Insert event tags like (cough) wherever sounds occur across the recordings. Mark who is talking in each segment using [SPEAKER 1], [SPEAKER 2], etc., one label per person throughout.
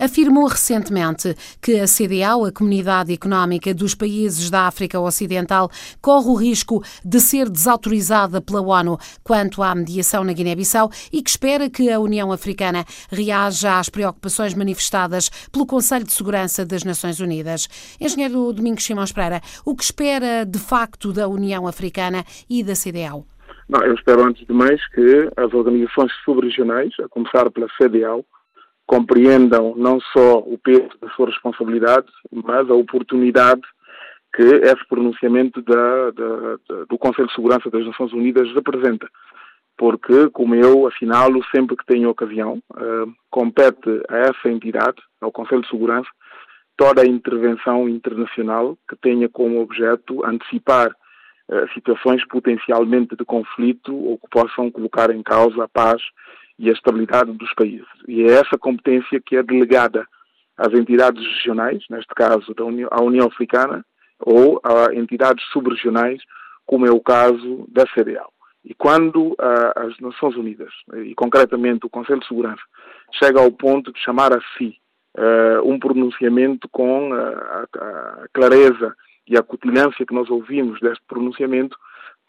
[SPEAKER 1] afirmou recentemente que a CDAO, a Comunidade Económica dos Países da África Ocidental, corre o risco de ser desautorizada pela ONU quanto à mediação na Guiné-Bissau e que espera que a União Africana reaja às preocupações manifestadas pelo Conselho de Segurança das Nações Unidas. Engenheiro Domingos Simões Pereira, o que espera de facto da União Africana e da CDAO?
[SPEAKER 2] Não, eu espero, antes de mais, que as organizações subregionais, a começar pela CDAO, compreendam não só o peso da sua responsabilidade, mas a oportunidade que esse pronunciamento da, da, da, do Conselho de Segurança das Nações Unidas representa. Porque, como eu assinalo sempre que tenho ocasião, uh, compete a essa entidade, ao Conselho de Segurança, toda a intervenção internacional que tenha como objeto antecipar uh, situações potencialmente de conflito ou que possam colocar em causa a paz e a estabilidade dos países. E é essa competência que é delegada às entidades regionais, neste caso da União, à União Africana, ou a entidades subregionais, como é o caso da CDAO. E quando as Nações Unidas, e concretamente o Conselho de Segurança, chega ao ponto de chamar a si uh, um pronunciamento com a, a, clareza e a cutilância que nós ouvimos deste pronunciamento,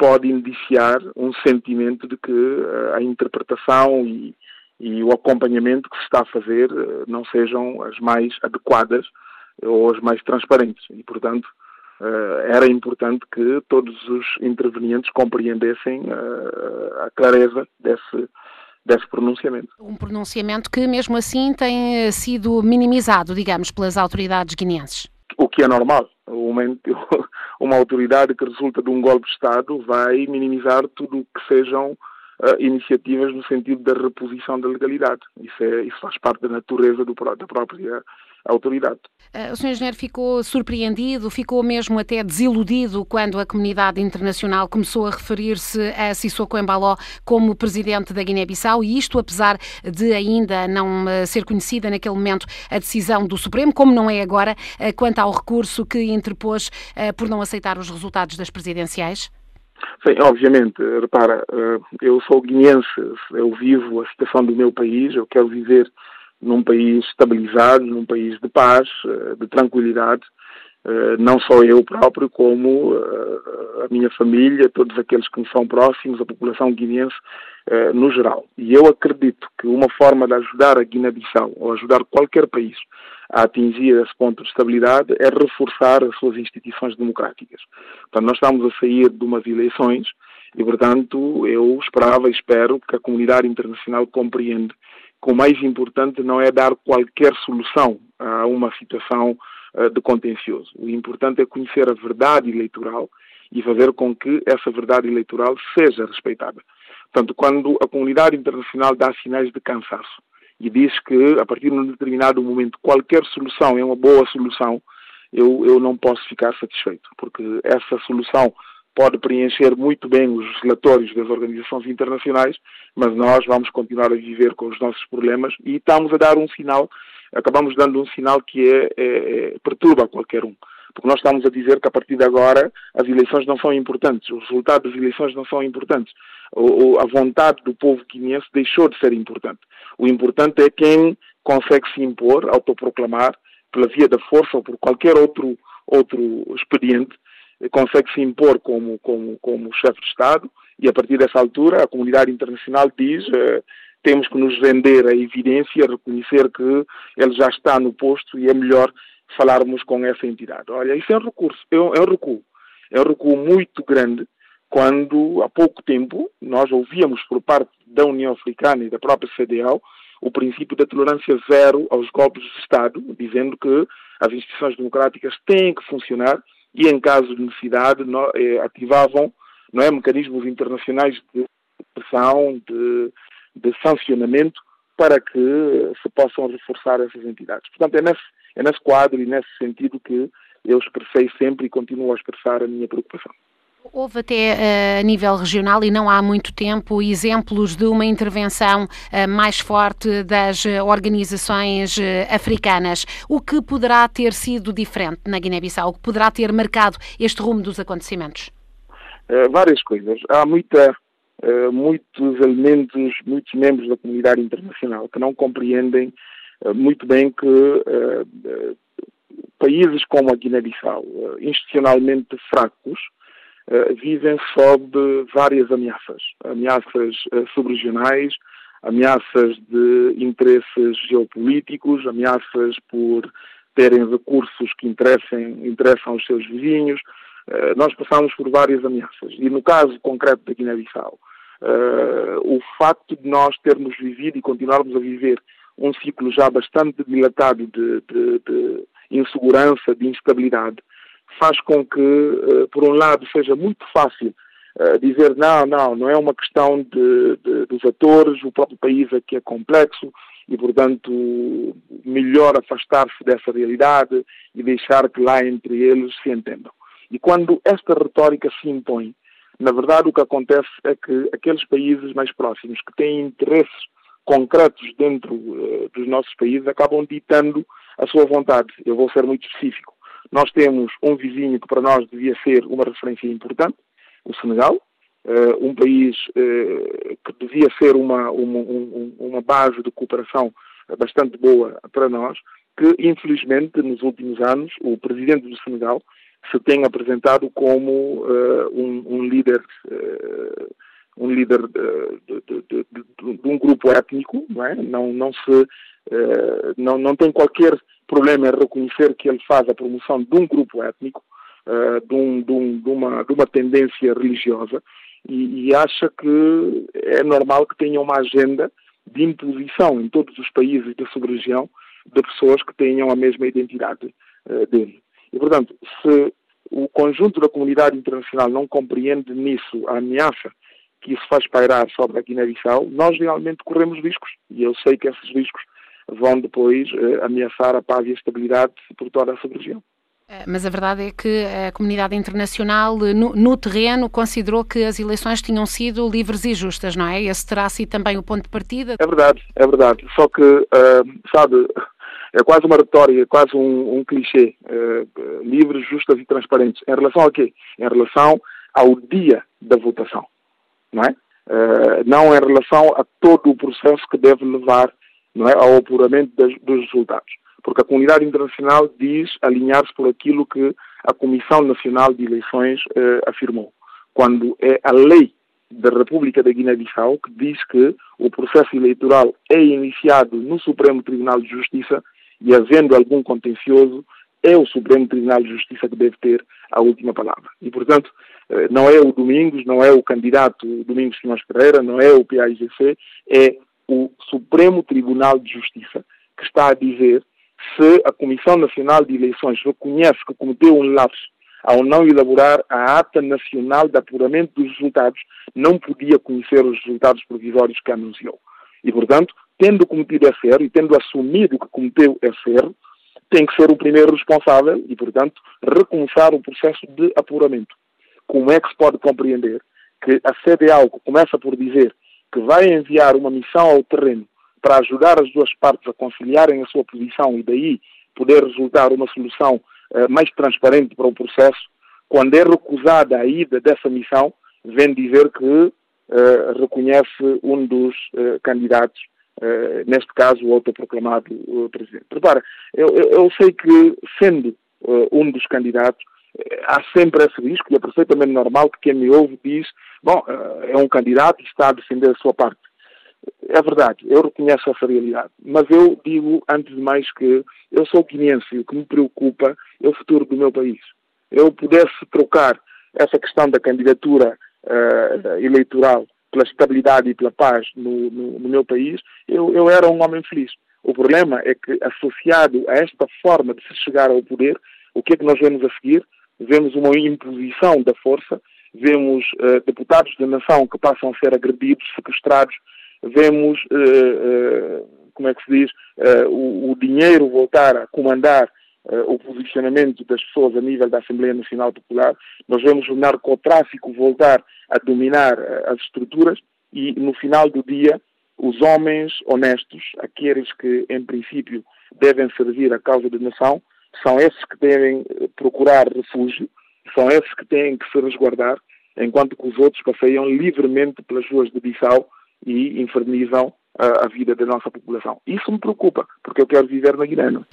[SPEAKER 2] pode indiciar um sentimento de que uh, a interpretação e, e, o acompanhamento que se está a fazer uh, não sejam as mais adequadas ou as mais transparentes. E, portanto, uh, era importante que todos os intervenientes compreendessem a clareza desse, desse pronunciamento.
[SPEAKER 1] Um pronunciamento que, mesmo assim, tem sido minimizado, digamos, pelas autoridades guineenses.
[SPEAKER 2] O que é normal. Uma, (laughs) uma autoridade que resulta de um golpe de Estado vai minimizar tudo o que sejam uh, iniciativas no sentido da reposição da legalidade. Isso, é, isso faz parte da natureza do, da própria autoridade.
[SPEAKER 1] Uh, o Sr. Engenheiro ficou surpreendido, ficou mesmo até desiludido quando a comunidade internacional começou a referir-se a Sissoko Embaló como presidente da Guiné-Bissau e isto apesar de ainda não uh, ser conhecida naquele momento a decisão do Supremo, como não é agora, uh, quanto ao recurso que interpôs por não aceitar os resultados das presidenciais?
[SPEAKER 2] Sim, obviamente, repara, eu sou guineense, eu vivo a situação do meu país, eu quero viver num país estabilizado, num país de paz, eh, de tranquilidade, eh, não só eu próprio, como eh, a minha família, todos aqueles que me são próximos, a população guineense no geral. E eu acredito que uma forma de ajudar a Guiné-Bissau, ou ajudar qualquer país a atingir esse ponto de estabilidade, é reforçar as suas instituições democráticas. Portanto, nós estamos a sair de umas eleições e, portanto, eu esperava e espero que a comunidade internacional compreenda o mais importante não é dar qualquer solução a uma situação uh, de contencioso. O importante é conhecer a verdade eleitoral e fazer com que essa verdade eleitoral seja respeitada. Portanto, quando a comunidade internacional dá sinais de cansaço e diz que, a partir de um determinado momento, qualquer solução é uma boa solução, eu, eu não posso ficar satisfeito, porque essa solução pode preencher muito bem os relatórios das organizações internacionais, mas nós vamos continuar a viver com os nossos problemas e estamos a dar um sinal, acabamos dando um sinal que é, é, é, perturba qualquer um. Porque nós estamos a dizer que a partir de agora as eleições não são importantes, os resultados das eleições não são importantes. A vontade do povo guineense deixou de ser importante. O importante é quem consegue se impor, autoproclamar, pela via da força ou por qualquer outro, outro expediente, consegue se impor como, como, como chefe de Estado e a partir dessa altura a comunidade internacional diz eh, temos que nos render a evidência, reconhecer que ele já está no posto e é melhor falarmos com essa entidade. Olha, isso é um recurso, é um, é um recuo. É um recuo muito grande quando há pouco tempo nós ouvíamos por parte da União Africana e da própria CDAO o princípio da tolerância zero aos golpes de Estado, dizendo que as instituições democráticas têm que funcionar e, em caso de necessidade, no, eh, ativavam não é, mecanismos internacionais de pressão, de, de sancionamento, para que se possam reforçar essas entidades. Portanto, é nesse, é nesse quadro e nesse sentido que eu expressei sempre e continuo a expressar a minha preocupação.
[SPEAKER 1] Houve até uh, a nível regional, e não há muito tempo, exemplos de uma intervenção uh, mais forte das organizações uh, africanas. O que poderá ter sido diferente na Guiné-Bissau? O que poderá ter marcado este rumo dos acontecimentos?
[SPEAKER 2] várias coisas. Há muita, muitos elementos, muitos membros da comunidade internacional que não compreendem muito bem que países como a Guiné-Bissau, institucionalmente fracos, vivem sob várias ameaças. Ameaças subregionais, ameaças de interesses geopolíticos, ameaças por terem recursos que interessem, interessam aos seus vizinhos. Uh, nós passamos por várias ameaças. E no caso concreto da Guiné-Bissau, o facto de nós termos vivido e continuarmos a viver um ciclo já bastante dilatado de, de, de insegurança, de instabilidade, faz com que, uh, por um lado, seja muito fácil dizer não, não, não é uma questão de, de, dos atores, o próprio país aqui é complexo e, portanto, melhor afastar-se dessa realidade e deixar que lá entre eles se entendam. E quando esta retórica se impõe, na verdade o que acontece é que aqueles países mais próximos que têm interesses concretos dentro uh, dos nossos países acabam ditando a sua vontade. Eu vou ser muito específico. Nós temos um vizinho que para nós devia ser uma referência importante, o Senegal, uh, um país uh, que devia ser uma, uma, um, uma base de cooperação bastante boa para nós, que infelizmente nos últimos anos o presidente do Senegal se tem apresentado como uh, um, um, líder um líder de, de, de, de, um grupo étnico, não, é? não, não se não, não tem qualquer problema em reconhecer que ele faz a promoção de um grupo étnico, uh, de, um, de, um, de, uma, de uma tendência religiosa e, e, acha que é normal que tenha uma agenda de imposição em todos os países da sub-região de pessoas que tenham a mesma identidade uh, dele. E, portanto, se o conjunto da comunidade internacional não compreende nisso a ameaça que isso faz pairar sobre a Guiné-Bissau, nós realmente corremos riscos. E eu sei que esses riscos vão depois uh, ameaçar a paz e a estabilidade por toda a sub-região.
[SPEAKER 1] Eh, mas a verdade é que a comunidade internacional, eh, no, no, terreno, considerou que as eleições tinham sido livres e justas, não é? Esse terá sido também o ponto de partida?
[SPEAKER 2] É verdade, é verdade. Só que, uh, sabe, (laughs) é quase uma retórica, quase um, um clichê. Livres, justas e transparentes. Em relação a quê? Em relação ao dia da votação, não é? Não em relação a todo o processo que deve levar não é, ao apuramento das, dos resultados porque a comunidade internacional diz alinhar-se por aquilo que a Comissão Nacional de Eleições eh, afirmou, quando é a lei da República da Guiné-Bissau que diz que o processo eleitoral é iniciado no Supremo Tribunal de Justiça e, havendo algum contencioso, é o Supremo Tribunal de Justiça que deve ter a última palavra. E, portanto, eh, não é o Domingos, não é o candidato Domingos Simões Pereira, não é o PAIGC, é o Supremo Tribunal de Justiça que está a dizer se a Comissão Nacional de Eleições reconhece que cometeu um lapso ao não elaborar a ata nacional de apuramento dos resultados, não podia conhecer os resultados provisórios que anunciou. E, portanto, tendo cometido esse erro e tendo assumido que cometeu esse erro, tem que ser o primeiro responsável e, portanto, recomeçar o processo de apuramento. Como é que se pode compreender que a CDAO começa por dizer que vai enviar uma missão ao terreno para ajudar as duas partes a conciliarem a sua posição e daí poder resultar uma solução uh, mais transparente para o processo, quando é recusada a ida dessa missão, vem dizer que uh, reconhece um dos uh, candidatos, neste caso o autoproclamado presidente. Repara, eu, eu, sei que, sendo um dos candidatos, há sempre esse risco, e é perfeitamente normal que quem me ouve diz, bom, é um candidato e está a defender a sua parte. É verdade, eu reconheço essa realidade, mas eu digo, antes de mais, que eu sou guineense e o que me preocupa é o futuro do meu país. Eu pudesse trocar essa questão da candidatura uh, eleitoral pela estabilidade e pela paz no, no, no meu país, eu, eu era um homem feliz. O problema é que, associado a esta forma de se chegar ao poder, o que é que nós vemos a seguir? Vemos uma imposição da força, vemos uh, deputados da nação que passam a ser agredidos, sequestrados, vemos, uh, uh, como é que se diz, o, o, dinheiro voltar a comandar o posicionamento das pessoas a nível da Assembleia Nacional Popular, nós vemos o narcotráfico voltar a dominar as estruturas e, no final do dia, os homens honestos, aqueles que, em princípio, devem servir a causa da nação, são esses que devem procurar refúgio, são esses que têm que se resguardar, enquanto que os outros passeiam livremente pelas ruas de Bissau e infernizam a, vida da nossa população. Isso me preocupa, porque eu quero viver na Guiné.
[SPEAKER 1] Uh,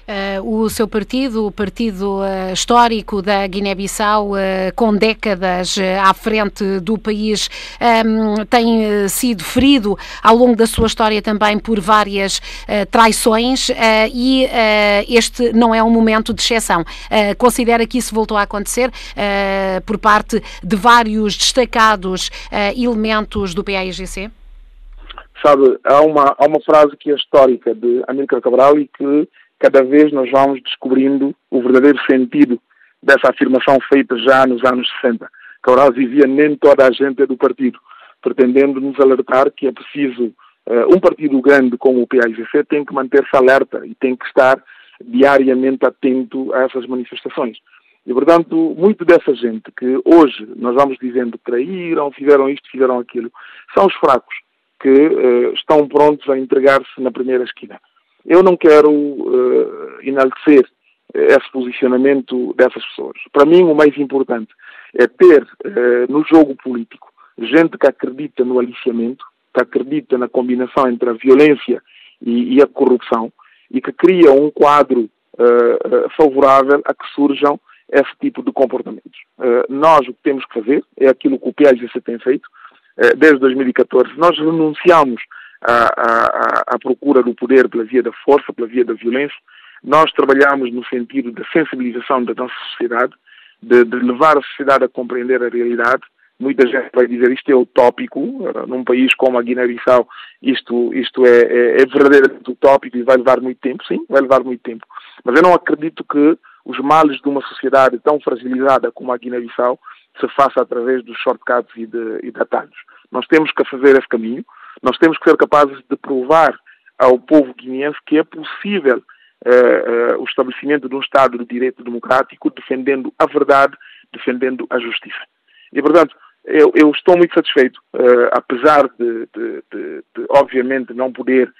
[SPEAKER 1] o seu partido, o partido uh, histórico da Guiné-Bissau, uh, com décadas à frente do país, um, tem sido ferido ao longo da sua história também por várias traições e este não é um momento de exceção. considera que isso voltou a acontecer por parte de vários destacados elementos do PAIGC?
[SPEAKER 2] Sabe, há uma, há uma frase que é histórica de Amílcar Cabral e que cada vez nós vamos descobrindo o verdadeiro sentido dessa afirmação feita já nos anos 60. Cabral dizia nem toda a gente é do partido, pretendendo nos alertar que é preciso uh, um partido grande como o PAIGC tem que manter-se alerta e tem que estar diariamente atento a essas manifestações. E, portanto, muito dessa gente que hoje nós vamos dizendo traíram, fizeram isto, fizeram aquilo, são os fracos que uh, estão prontos a entregar-se na primeira esquina. Eu não quero uh, enaltecer esse posicionamento dessas pessoas. Para mim, o mais importante é ter uh, no jogo político gente que acredita no aliciamento, que acredita na combinação entre a violência e, e a corrupção e que cria um quadro favorável a que surjam esse tipo de comportamentos. nós o que temos que fazer é aquilo que o PLGC tem feito, eh, desde 2014, nós renunciamos à, à, à, procura do poder pela via da força, pela via da violência. Nós trabalhamos no sentido da sensibilização da nossa sociedade, de, de levar a sociedade a compreender a realidade. Muita gente vai dizer isto é utópico, num país como a Guiné-Bissau isto, isto é, é, é verdadeiramente utópico e vai levar muito tempo, sim, vai levar muito tempo. Mas eu não acredito que os males de uma sociedade tão fragilizada como a Guiné-Bissau se faça através dos shortcuts e de, e de atalhos. Nós temos que fazer esse caminho, nós temos que ser capazes de provar ao povo guineense que é possível uh, uh, o estabelecimento de um Estado de direito democrático defendendo a verdade, defendendo a justiça. E, portanto, eu, eu estou muito satisfeito, uh, apesar de, de, de, de, obviamente, não poder,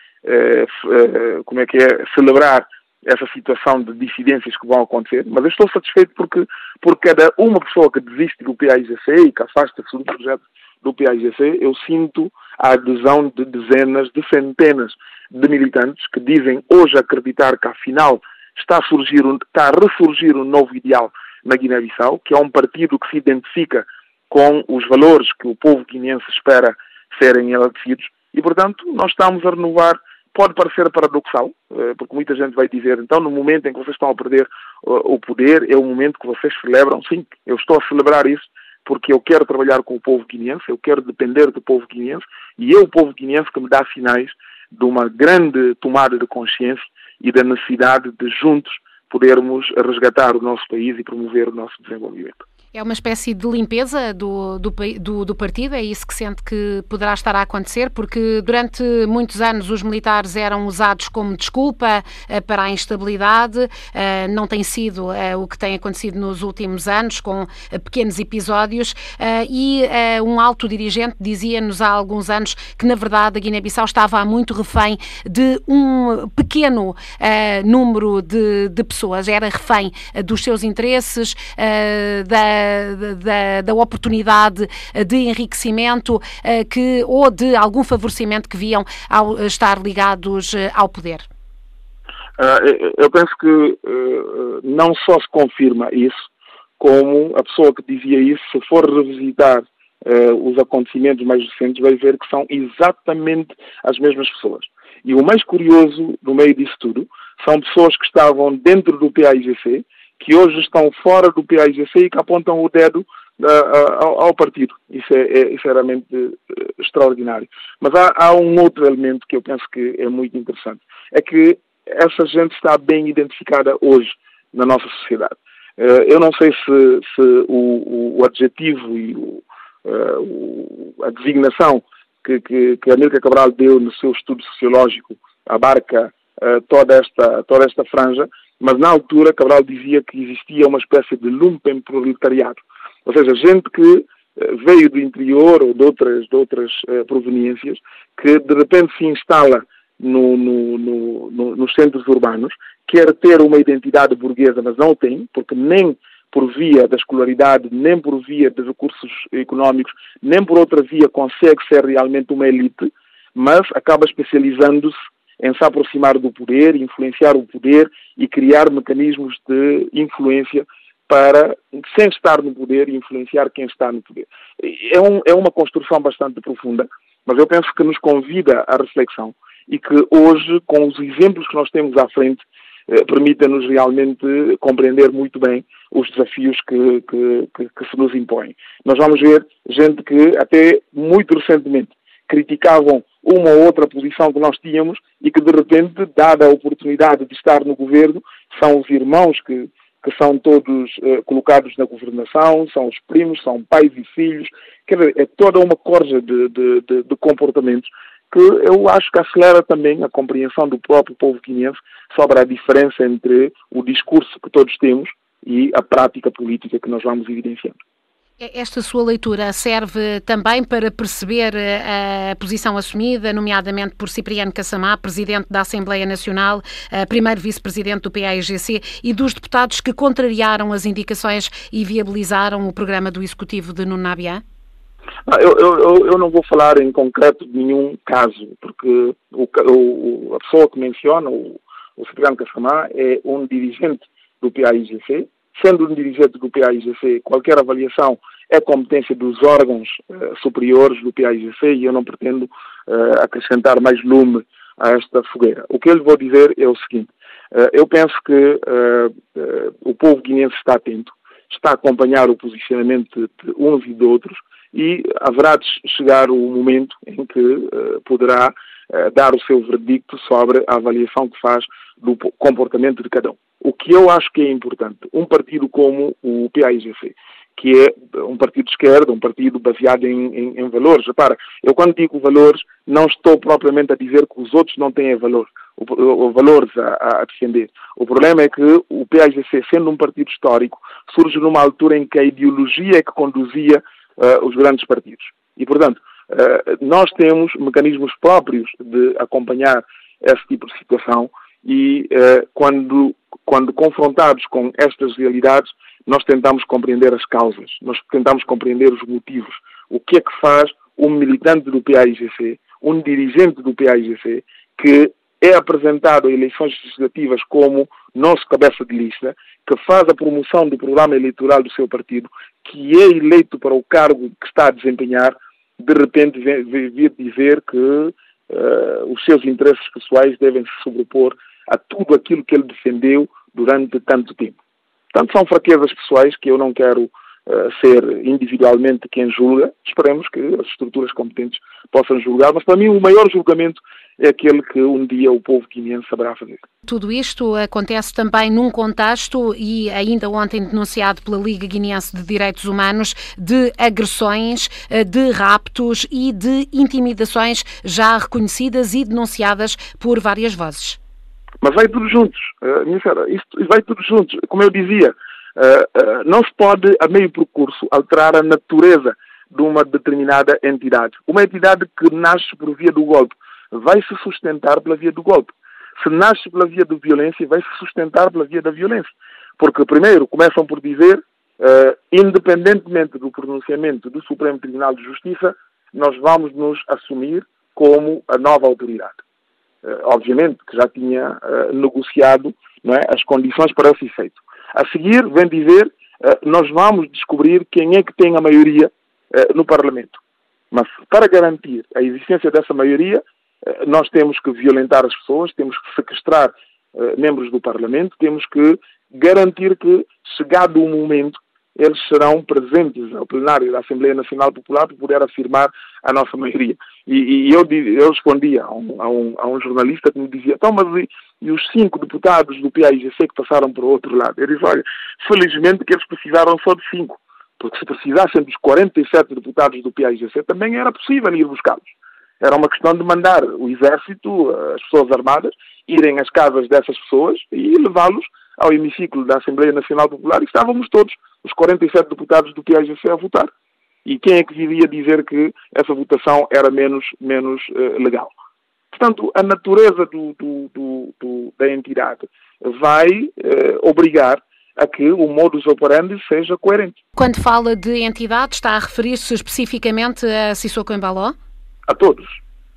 [SPEAKER 2] como é que é, celebrar essa situação de dissidências que vão acontecer, mas eu estou satisfeito porque por cada uma pessoa que desiste do PAIGC e que afasta-se do projeto do PAIGC, eu sinto a adesão de dezenas, de centenas de militantes que dizem hoje acreditar que afinal está a, surgir está a ressurgir um novo ideal na Guiné-Bissau, que é um partido que se identifica com os valores que o povo guineense espera serem elecidos e, portanto, nós estamos a renovar pode parecer paradoxal, eh, porque muita gente vai dizer, então no momento em que vocês estão a perder o poder, é o momento que vocês celebram. Sim, eu estou a celebrar isso porque eu quero trabalhar com o povo guineense, eu quero depender do povo guineense e é o povo guineense que me dá sinais de uma grande tomada de consciência e da necessidade de juntos podermos resgatar o nosso país e promover o nosso desenvolvimento.
[SPEAKER 1] É uma espécie de limpeza do, do, do, do, partido? É isso que sente que poderá estar a acontecer? Porque durante muitos anos os militares eram usados como desculpa uh, para a instabilidade, uh, não tem sido uh, o que tem acontecido nos últimos anos, com pequenos episódios, e um alto dirigente dizia-nos há alguns anos que, na verdade, a Guiné-Bissau estava muito refém de um pequeno número de, de, pessoas, era refém dos seus interesses, da da, da oportunidade de enriquecimento eh, que, ou de algum favorecimento que viam ao estar ligados eh, ao poder?
[SPEAKER 2] Ah, eu penso que eh, não só se confirma isso, como a pessoa que dizia isso, se for revisitar os acontecimentos mais recentes, vai ver que são exatamente as mesmas pessoas. E o mais curioso no meio disso tudo são pessoas que estavam dentro do PAIGC, que hoje estão fora do PAIGC e que apontam o dedo uh, ao, ao, partido. Isso é, é, uh, extraordinário. Mas há, há, um outro elemento que eu penso que é muito interessante. É que essa gente está bem identificada hoje na nossa sociedade. Uh, eu não sei se, se o, o, adjetivo e o, uh, a designação que, que, que Cabral deu no seu estudo sociológico abarca toda, esta, toda esta franja, mas na altura Cabral dizia que existia uma espécie de lumpen proletariado, ou seja, gente que eh, veio do interior ou de outras, de outras uh, proveniências, que de repente se instala no, no, no, nos centros urbanos, quer ter uma identidade burguesa, mas não tem, porque nem por via da escolaridade, nem por via de recursos económicos, nem por outra via consegue ser realmente uma elite, mas acaba especializando-se em se aproximar do poder, influenciar o poder e criar mecanismos de influência para, sem estar no poder, influenciar quem está no poder. É, um, é uma construção bastante profunda, mas eu penso que nos convida à reflexão e que hoje, com os exemplos que nós temos à frente, eh, permita-nos realmente compreender muito bem os desafios que, que, que, que, se nos impõem. Nós vamos ver gente que até muito recentemente criticavam uma ou outra posição que nós tínhamos e que de repente, dada a oportunidade de estar no governo, são os irmãos que, que são todos eh, colocados na governação, são os primos, são pais e filhos, quer dizer, é toda uma corja de, de, de, de comportamentos que eu acho que acelera também a compreensão do próprio povo guineense sobre a diferença entre o discurso que todos temos e a prática política que nós vamos evidenciando.
[SPEAKER 1] Esta sua leitura serve também para perceber eh, a posição assumida, nomeadamente por Cipriano Cassamá, presidente da Assembleia Nacional, eh, primeiro vice-presidente do PAIGC, e dos deputados que contrariaram as indicações e viabilizaram o programa do Executivo de Nuno?
[SPEAKER 2] Ah, eu, eu, eu, não vou falar em concreto de nenhum caso, porque o, o, a pessoa que menciona, o, o Cipriano Cassamá, é um dirigente do PAIGC. Sendo um dirigente do PAIGC, qualquer avaliação é competência dos órgãos uh, superiores do PAIGC e eu não pretendo uh, acrescentar mais lume a esta fogueira. O que eu lhe vou dizer é o seguinte: uh, eu penso que o povo guinense está atento, está a acompanhar o posicionamento de uns e de outros e haverá de chegar o momento em que uh, poderá dar o seu verdicto sobre a avaliação que faz do comportamento de cada um. O que eu acho que é importante, um partido como o PAIGC, que é um partido de esquerda, um partido baseado em, em, em valores. Repara, eu quando digo valores, não estou propriamente a dizer que os outros não têm valor, o, o valores a, a, defender. O problema é que o PAIGC, sendo um partido histórico, surge numa altura em que a ideologia é que conduzia uh, os grandes partidos. E, portanto, uh, nós temos mecanismos próprios de acompanhar esse tipo de situação e uh, quando, quando confrontados com estas realidades, nós tentamos compreender as causas, nós tentamos compreender os motivos. O que é que faz um militante do PAIGC, um dirigente do PAIGC, que é apresentado a eleições legislativas como nosso cabeça de lista, que faz a promoção do programa eleitoral do seu partido, que é eleito para o cargo que está a desempenhar, de repente vir dizer que uh, os seus interesses pessoais devem se sobrepor a tudo aquilo que ele defendeu durante tanto tempo. Portanto, são fraquezas pessoais que eu não quero uh, ser individualmente quem julga. Esperemos que as estruturas competentes possam julgar, mas para mim o maior julgamento é aquele que um dia o povo guineense saberá fazer.
[SPEAKER 1] Tudo isto acontece também num contexto, e ainda ontem denunciado pela Liga Guineense de Direitos Humanos, de agressões, eh, de raptos e de intimidações já reconhecidas e denunciadas por várias vozes.
[SPEAKER 2] Mas vai tudo juntos, uh, minha senhora, vai tudo juntos. Como eu dizia, uh, não se pode, a meio percurso, alterar a natureza de uma determinada entidade. Uma entidade que nasce por via do golpe vai se sustentar pela via do golpe. Se nasce pela via da violência, vai se sustentar pela via da violência. Porque, primeiro, começam por dizer, uh, independentemente do pronunciamento do Supremo Tribunal de Justiça, nós vamos nos assumir como a nova autoridade. Uh, obviamente que já tinha uh, negociado é, as condições para esse efeito. A seguir, vem dizer, nós vamos descobrir quem é que tem a maioria no Parlamento. Mas para garantir a existência dessa maioria, eh, nós temos que violentar as pessoas, temos que sequestrar membros do Parlamento, temos que garantir que, chegado o momento, eles serão presentes ao plenário da Assembleia Nacional Popular para poder afirmar a nossa maioria. E, e eu, eu respondia a um, a, um, a um, jornalista que me dizia, então, mas e, e, os cinco deputados do PAIGC que passaram para o outro lado? Eu disse, olha, felizmente que eles precisaram só de cinco, porque se precisassem dos 47 deputados do PAIGC também era possível ir buscá-los. Era uma questão de mandar o exército, as pessoas armadas, irem às casas dessas pessoas e levá-los ao hemiciclo da Assembleia Nacional Popular e estávamos todos, os 47 deputados do PAGC, a votar. E quem é que viria dizer que essa votação era menos, menos uh, legal? Portanto, a natureza do, do, do, da entidade vai uh, obrigar a que o modus operandi seja coerente.
[SPEAKER 1] Quando fala de entidade, está a referir-se especificamente a Sissoko Embaló?
[SPEAKER 2] a todos.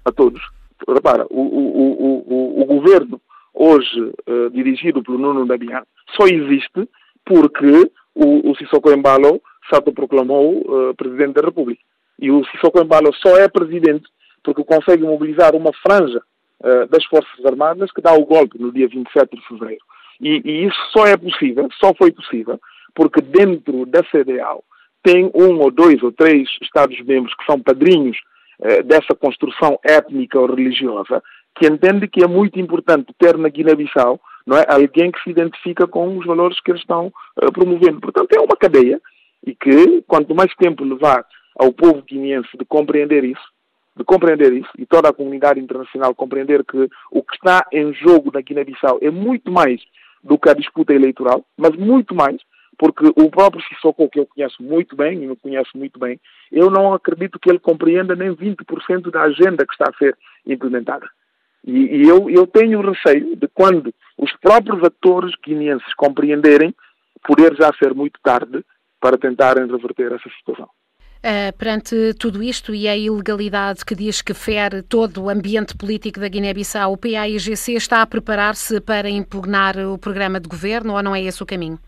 [SPEAKER 2] a todos. Repara, o, o, o, o governo hoje uh, dirigido pelo Nuno Damião só existe porque o, o Sissoko Embalo se autoproclamou uh, Presidente da República. E o Sissoko Embalo só é Presidente porque consegue mobilizar uma franja uh, das Forças Armadas que dá o golpe no dia 27 de fevereiro. E, e, isso só é possível, só foi possível, porque dentro da CDAO tem um ou dois ou três Estados-membros que são padrinhos uh, dessa construção étnica ou religiosa, que entende que é muito importante ter na Guiné-Bissau não é, alguém que se identifica com os valores que eles estão uh, promovendo. Portanto, é uma cadeia e que, quanto mais tempo levar ao povo guineense de compreender isso, de compreender isso, e toda a comunidade internacional compreender que o que está em jogo na Guiné-Bissau é muito mais do que a disputa eleitoral, mas muito mais, porque o próprio Sissoko, que eu conheço muito bem, e me conheço muito bem, eu não acredito que ele compreenda nem 20% da agenda que está a ser implementada. E, e eu, eu tenho receio de quando os próprios atores guineenses compreenderem, poder já ser muito tarde para tentarem reverter essa situação.
[SPEAKER 1] Uh, perante tudo isto e a ilegalidade que diz que fere todo o ambiente político da Guiné-Bissau, o PAIGC está a preparar-se para impugnar o programa de governo ou não é esse o caminho?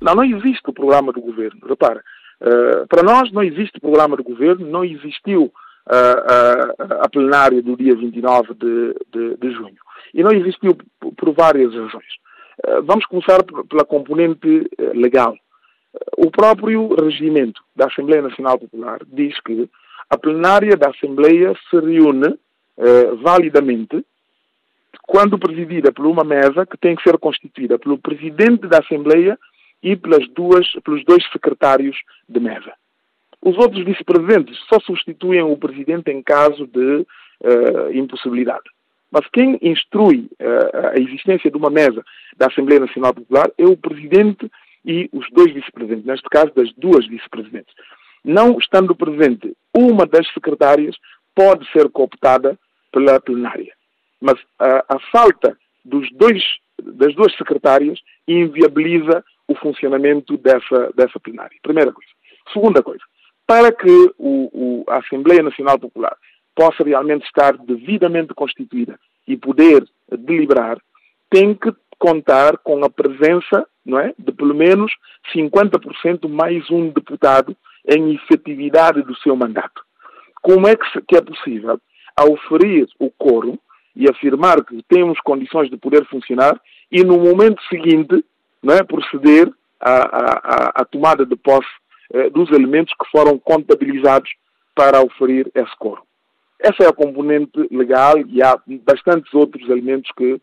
[SPEAKER 2] Não, não existe o programa do governo. Repara, uh, para nós não existe o programa do governo, não existiu uh, a plenária do dia 29 de, de, de junho. E não existiu por várias razões. vamos começar pela componente legal. O próprio regimento da Assembleia Nacional Popular diz que a plenária da Assembleia se reúne eh, validamente quando presidida por uma mesa que tem que ser constituída pelo presidente da Assembleia e pelas duas, pelos dois secretários de mesa. Os outros vice-presidentes só substituem o presidente em caso de uh, impossibilidade. Mas quem instrui uh, a existência de uma mesa da Assembleia Nacional Popular é o presidente e os dois vice-presidentes, neste caso das duas vice-presidentes. Não estando presente uma das secretárias, pode ser cooptada pela plenária. Mas a, a falta dos dois, das duas secretárias inviabiliza o funcionamento dessa, dessa plenária. Primeira coisa. Segunda coisa. Para que o, o, a Assembleia Nacional Popular possa realmente estar devidamente constituída e poder deliberar, tem que contar com a presença não é, de pelo menos 50% mais um deputado em efetividade do seu mandato. Como é que, é possível, ao oferir o coro e afirmar que temos condições de poder funcionar e no momento seguinte não é, proceder à, à, à tomada de posse dos elementos que foram contabilizados para oferir esse coro? Essa é a componente legal e há bastantes outros elementos que uh,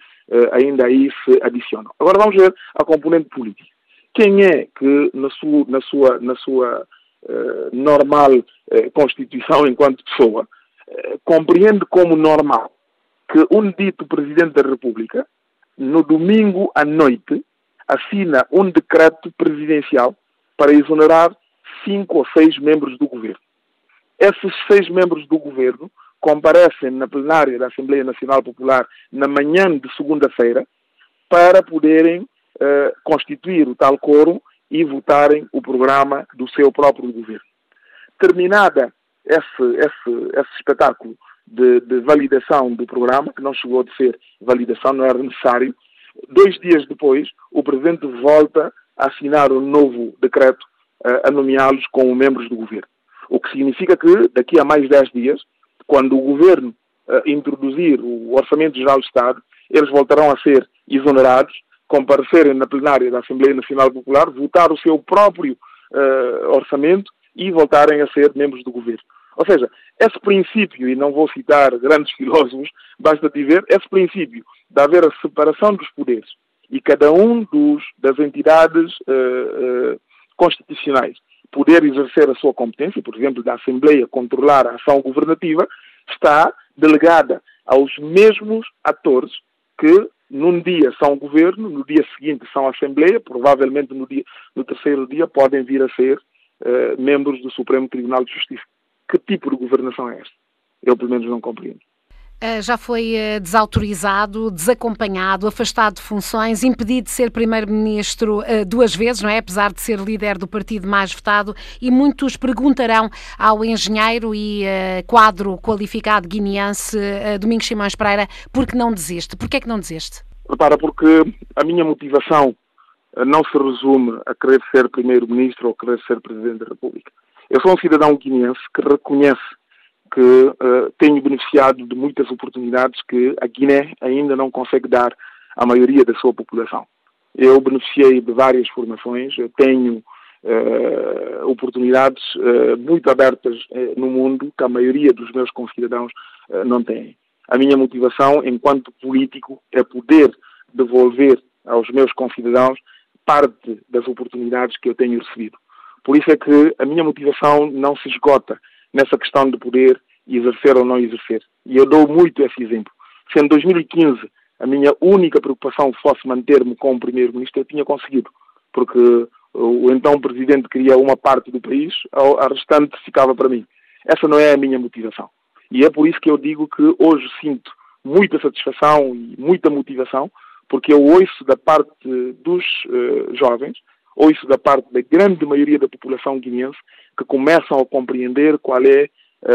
[SPEAKER 2] ainda aí se adicionam. Agora vamos ver a componente política. Quem é que, na sua, na sua, na sua uh, normal constituição (laughs) enquanto pessoa, compreende como normal que um dito Presidente da República, no domingo à noite, assina um decreto presidencial para exonerar cinco ou seis membros do governo. Esses seis membros do governo comparecem na plenária da Assembleia Nacional Popular na manhã de segunda-feira para poderem uh, constituir o tal coro e votarem o programa do seu próprio governo. Terminada esse, esse, esse espetáculo de, de, validação do programa, que não chegou a ser validação, não era necessário, dois dias depois, o Presidente volta a assinar um novo decreto a nomeá-los como membros do governo. O que significa que, daqui a mais dez dias, quando o governo uh, introduzir o Orçamento Geral do Estado, eles voltarão a ser exonerados, comparecerem na plenária da Assembleia Nacional Popular, votar o seu próprio uh, orçamento e voltarem a ser membros do governo. Ou seja, esse princípio, e não vou citar grandes (laughs) filósofos, basta dizer, esse princípio de haver a separação dos poderes e cada um dos, das entidades uh, uh, constitucionais poder exercer a sua competência, por exemplo, da Assembleia controlar a ação governativa, está delegada aos mesmos atores que num dia são governo, no dia seguinte são Assembleia, provavelmente no, dia, no terceiro dia podem vir a ser uh, membros do Supremo Tribunal de Justiça. Que tipo de governação é esta? Eu, pelo menos, não compreendo.
[SPEAKER 1] Eh, já foi eh, desautorizado, desacompanhado, afastado de funções, impedido de ser primeiro-ministro eh, duas vezes, não é? Apesar de ser líder do partido mais votado, e muitos perguntarão ao engenheiro e quadro qualificado guineense Domingos Simões Pereira por que não desiste? Porquê é que não desiste?
[SPEAKER 2] Repara, porque a minha motivação não se resume a querer ser primeiro-ministro ou querer ser presidente da República. Eu sou um cidadão guineense que reconhece que uh, tenho beneficiado de muitas oportunidades que a Guiné ainda não consegue dar à maioria da sua população. Eu beneficiei de várias formações, tenho uh, oportunidades uh, muito abertas no mundo que a maioria dos meus concidadãos não têm. A minha motivação, enquanto político, é poder devolver aos meus concidadãos parte das oportunidades que eu tenho recebido. Por isso é que a minha motivação não se esgota nessa questão de poder exercer ou não exercer. E eu dou muito esse exemplo. Se em 2015 a minha única preocupação fosse manter-me como primeiro-ministro, eu tinha conseguido, porque o então presidente queria uma parte do país, a restante ficava para mim. Essa não é a minha motivação. E é por isso que eu digo que hoje sinto muita satisfação e muita motivação, porque eu ouço da parte dos uh, jovens, ouço da parte da grande maioria da população guineense, que começam a compreender qual é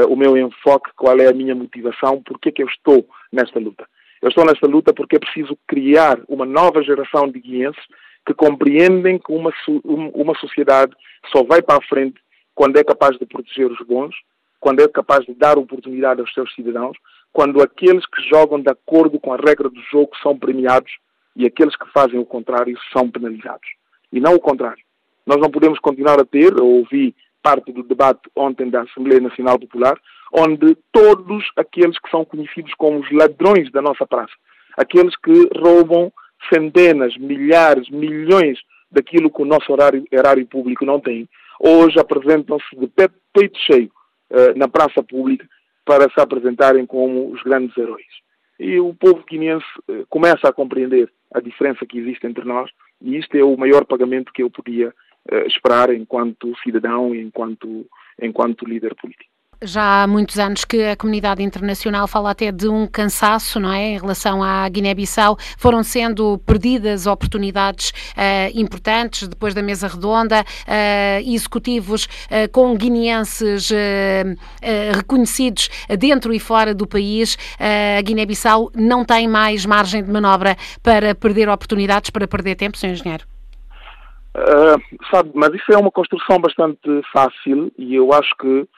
[SPEAKER 2] o meu enfoque, qual é a minha motivação, porque é que eu estou nesta luta. Eu estou nesta luta porque é preciso criar uma nova geração de guineenses que compreendem que uma, uma sociedade só vai para a frente quando é capaz de proteger os bons, quando é capaz de dar oportunidade aos seus cidadãos, quando aqueles que jogam de acordo com a regra do jogo são premiados e aqueles que fazem o contrário são penalizados. E não o contrário. Nós não podemos continuar a ter, ou ouvir parte do debate ontem da Assembleia Nacional Popular, onde todos aqueles que são conhecidos como os ladrões da nossa praça, aqueles que roubam centenas, milhares, milhões daquilo que o nosso horário, erário público não tem, hoje apresentam-se de peito cheio uh, na praça pública para se apresentarem como os grandes heróis. E o povo guineense uh, começa a compreender a diferença que existe entre nós e isto é o maior pagamento que eu podia esperar enquanto cidadão e enquanto, enquanto líder político
[SPEAKER 1] já há muitos anos que a comunidade internacional fala até de um cansaço, não é, em relação à Guiné-Bissau. Foram sendo perdidas oportunidades uh, importantes depois da mesa redonda, uh, executivos uh, com guineenses reconhecidos dentro e fora do país. a Guiné-Bissau não tem mais margem de manobra para perder oportunidades, para perder tempo, Sr. Engenheiro.
[SPEAKER 2] Uh, sabe, mas isso é uma construção bastante fácil e eu acho que uh,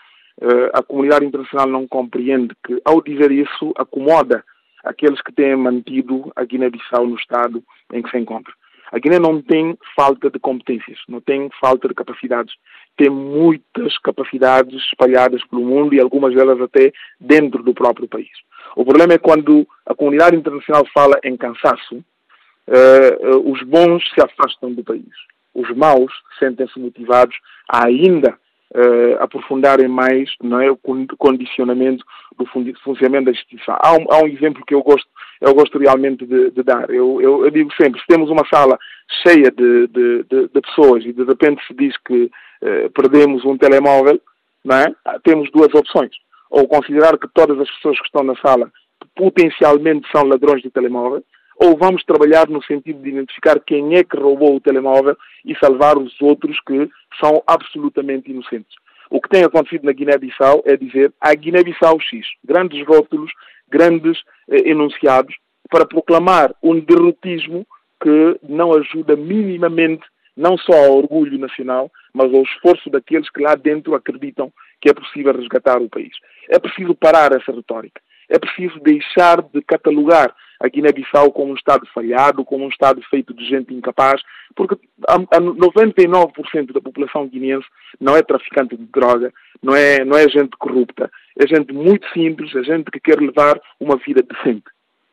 [SPEAKER 2] a comunidade internacional não compreende que, ao dizer isso, acomoda aqueles que têm mantido a Guiné-Bissau no estado em que se encontra. A Guiné não tem falta de competências, não tem falta de capacidades, tem muitas capacidades espalhadas pelo mundo e algumas delas até dentro do próprio país. O problema é quando a comunidade internacional fala em cansaço, uh, os bons se afastam do país os maus sentem-se motivados a ainda uh, aprofundarem mais não é, o condicionamento do funcionamento da instituição. Há um, há um exemplo que eu gosto, eu gosto realmente de, de dar. Eu, eu, eu, digo sempre, se temos uma sala cheia de, de, de pessoas e de repente se diz que uh, perdemos um telemóvel, não é? temos duas opções. Ou considerar que todas as pessoas que estão na sala potencialmente são ladrões de telemóvel, ou vamos trabalhar no sentido de identificar quem é que roubou o telemóvel e salvar os outros que são absolutamente inocentes. O que tem acontecido na Guiné-Bissau é dizer a Guiné-Bissau X, grandes rótulos, grandes eh, enunciados, para proclamar um derrotismo que não ajuda minimamente não só ao orgulho nacional, mas ao esforço daqueles que lá dentro acreditam que é possível resgatar o país. É preciso parar essa retórica. É preciso deixar de catalogar a Guiné-Bissau como um Estado falhado, como um Estado feito de gente incapaz, porque a, a 99% da população guineense não é traficante de droga, não é, não é gente corrupta, é gente muito simples, é gente que quer levar uma vida decente.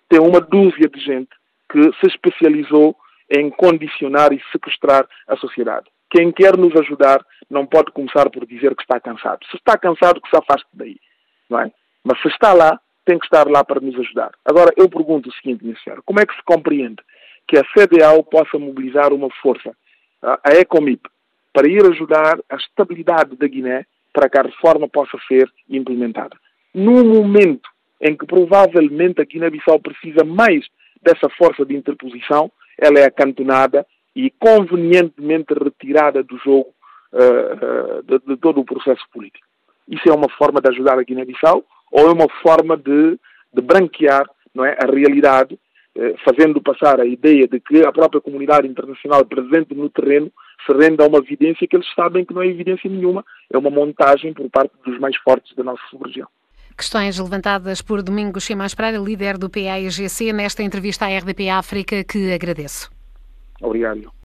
[SPEAKER 2] Tem uma dúzia de gente que se especializou em condicionar e sequestrar a sociedade. Quem quer nos ajudar não pode começar por dizer que está cansado. Se está cansado, que se afaste daí. Não é? Mas se está lá, tem que estar lá para nos ajudar. Agora, eu pergunto o seguinte, minha senhora, como é que se compreende que a CDAO possa mobilizar uma força, a ECOMIP, para ir ajudar a estabilidade da Guiné para que a reforma possa ser implementada? Num momento em que provavelmente a Guiné-Bissau precisa mais dessa força de interposição, ela é acantonada e convenientemente retirada do jogo uh, uh, de, de, todo o processo político. Isso é uma forma de ajudar a Guiné-Bissau ou é uma forma de, de branquear não é, a realidade, uh, fazendo passar a ideia de que a própria comunidade internacional presente no terreno se rende a uma evidência que eles sabem que não é evidência nenhuma, é uma montagem por parte dos mais fortes da nossa sub-região.
[SPEAKER 1] Questões levantadas por Domingos Simões Pereira, líder do PAIGC, nesta entrevista à RDP África, que agradeço.
[SPEAKER 2] Obrigado.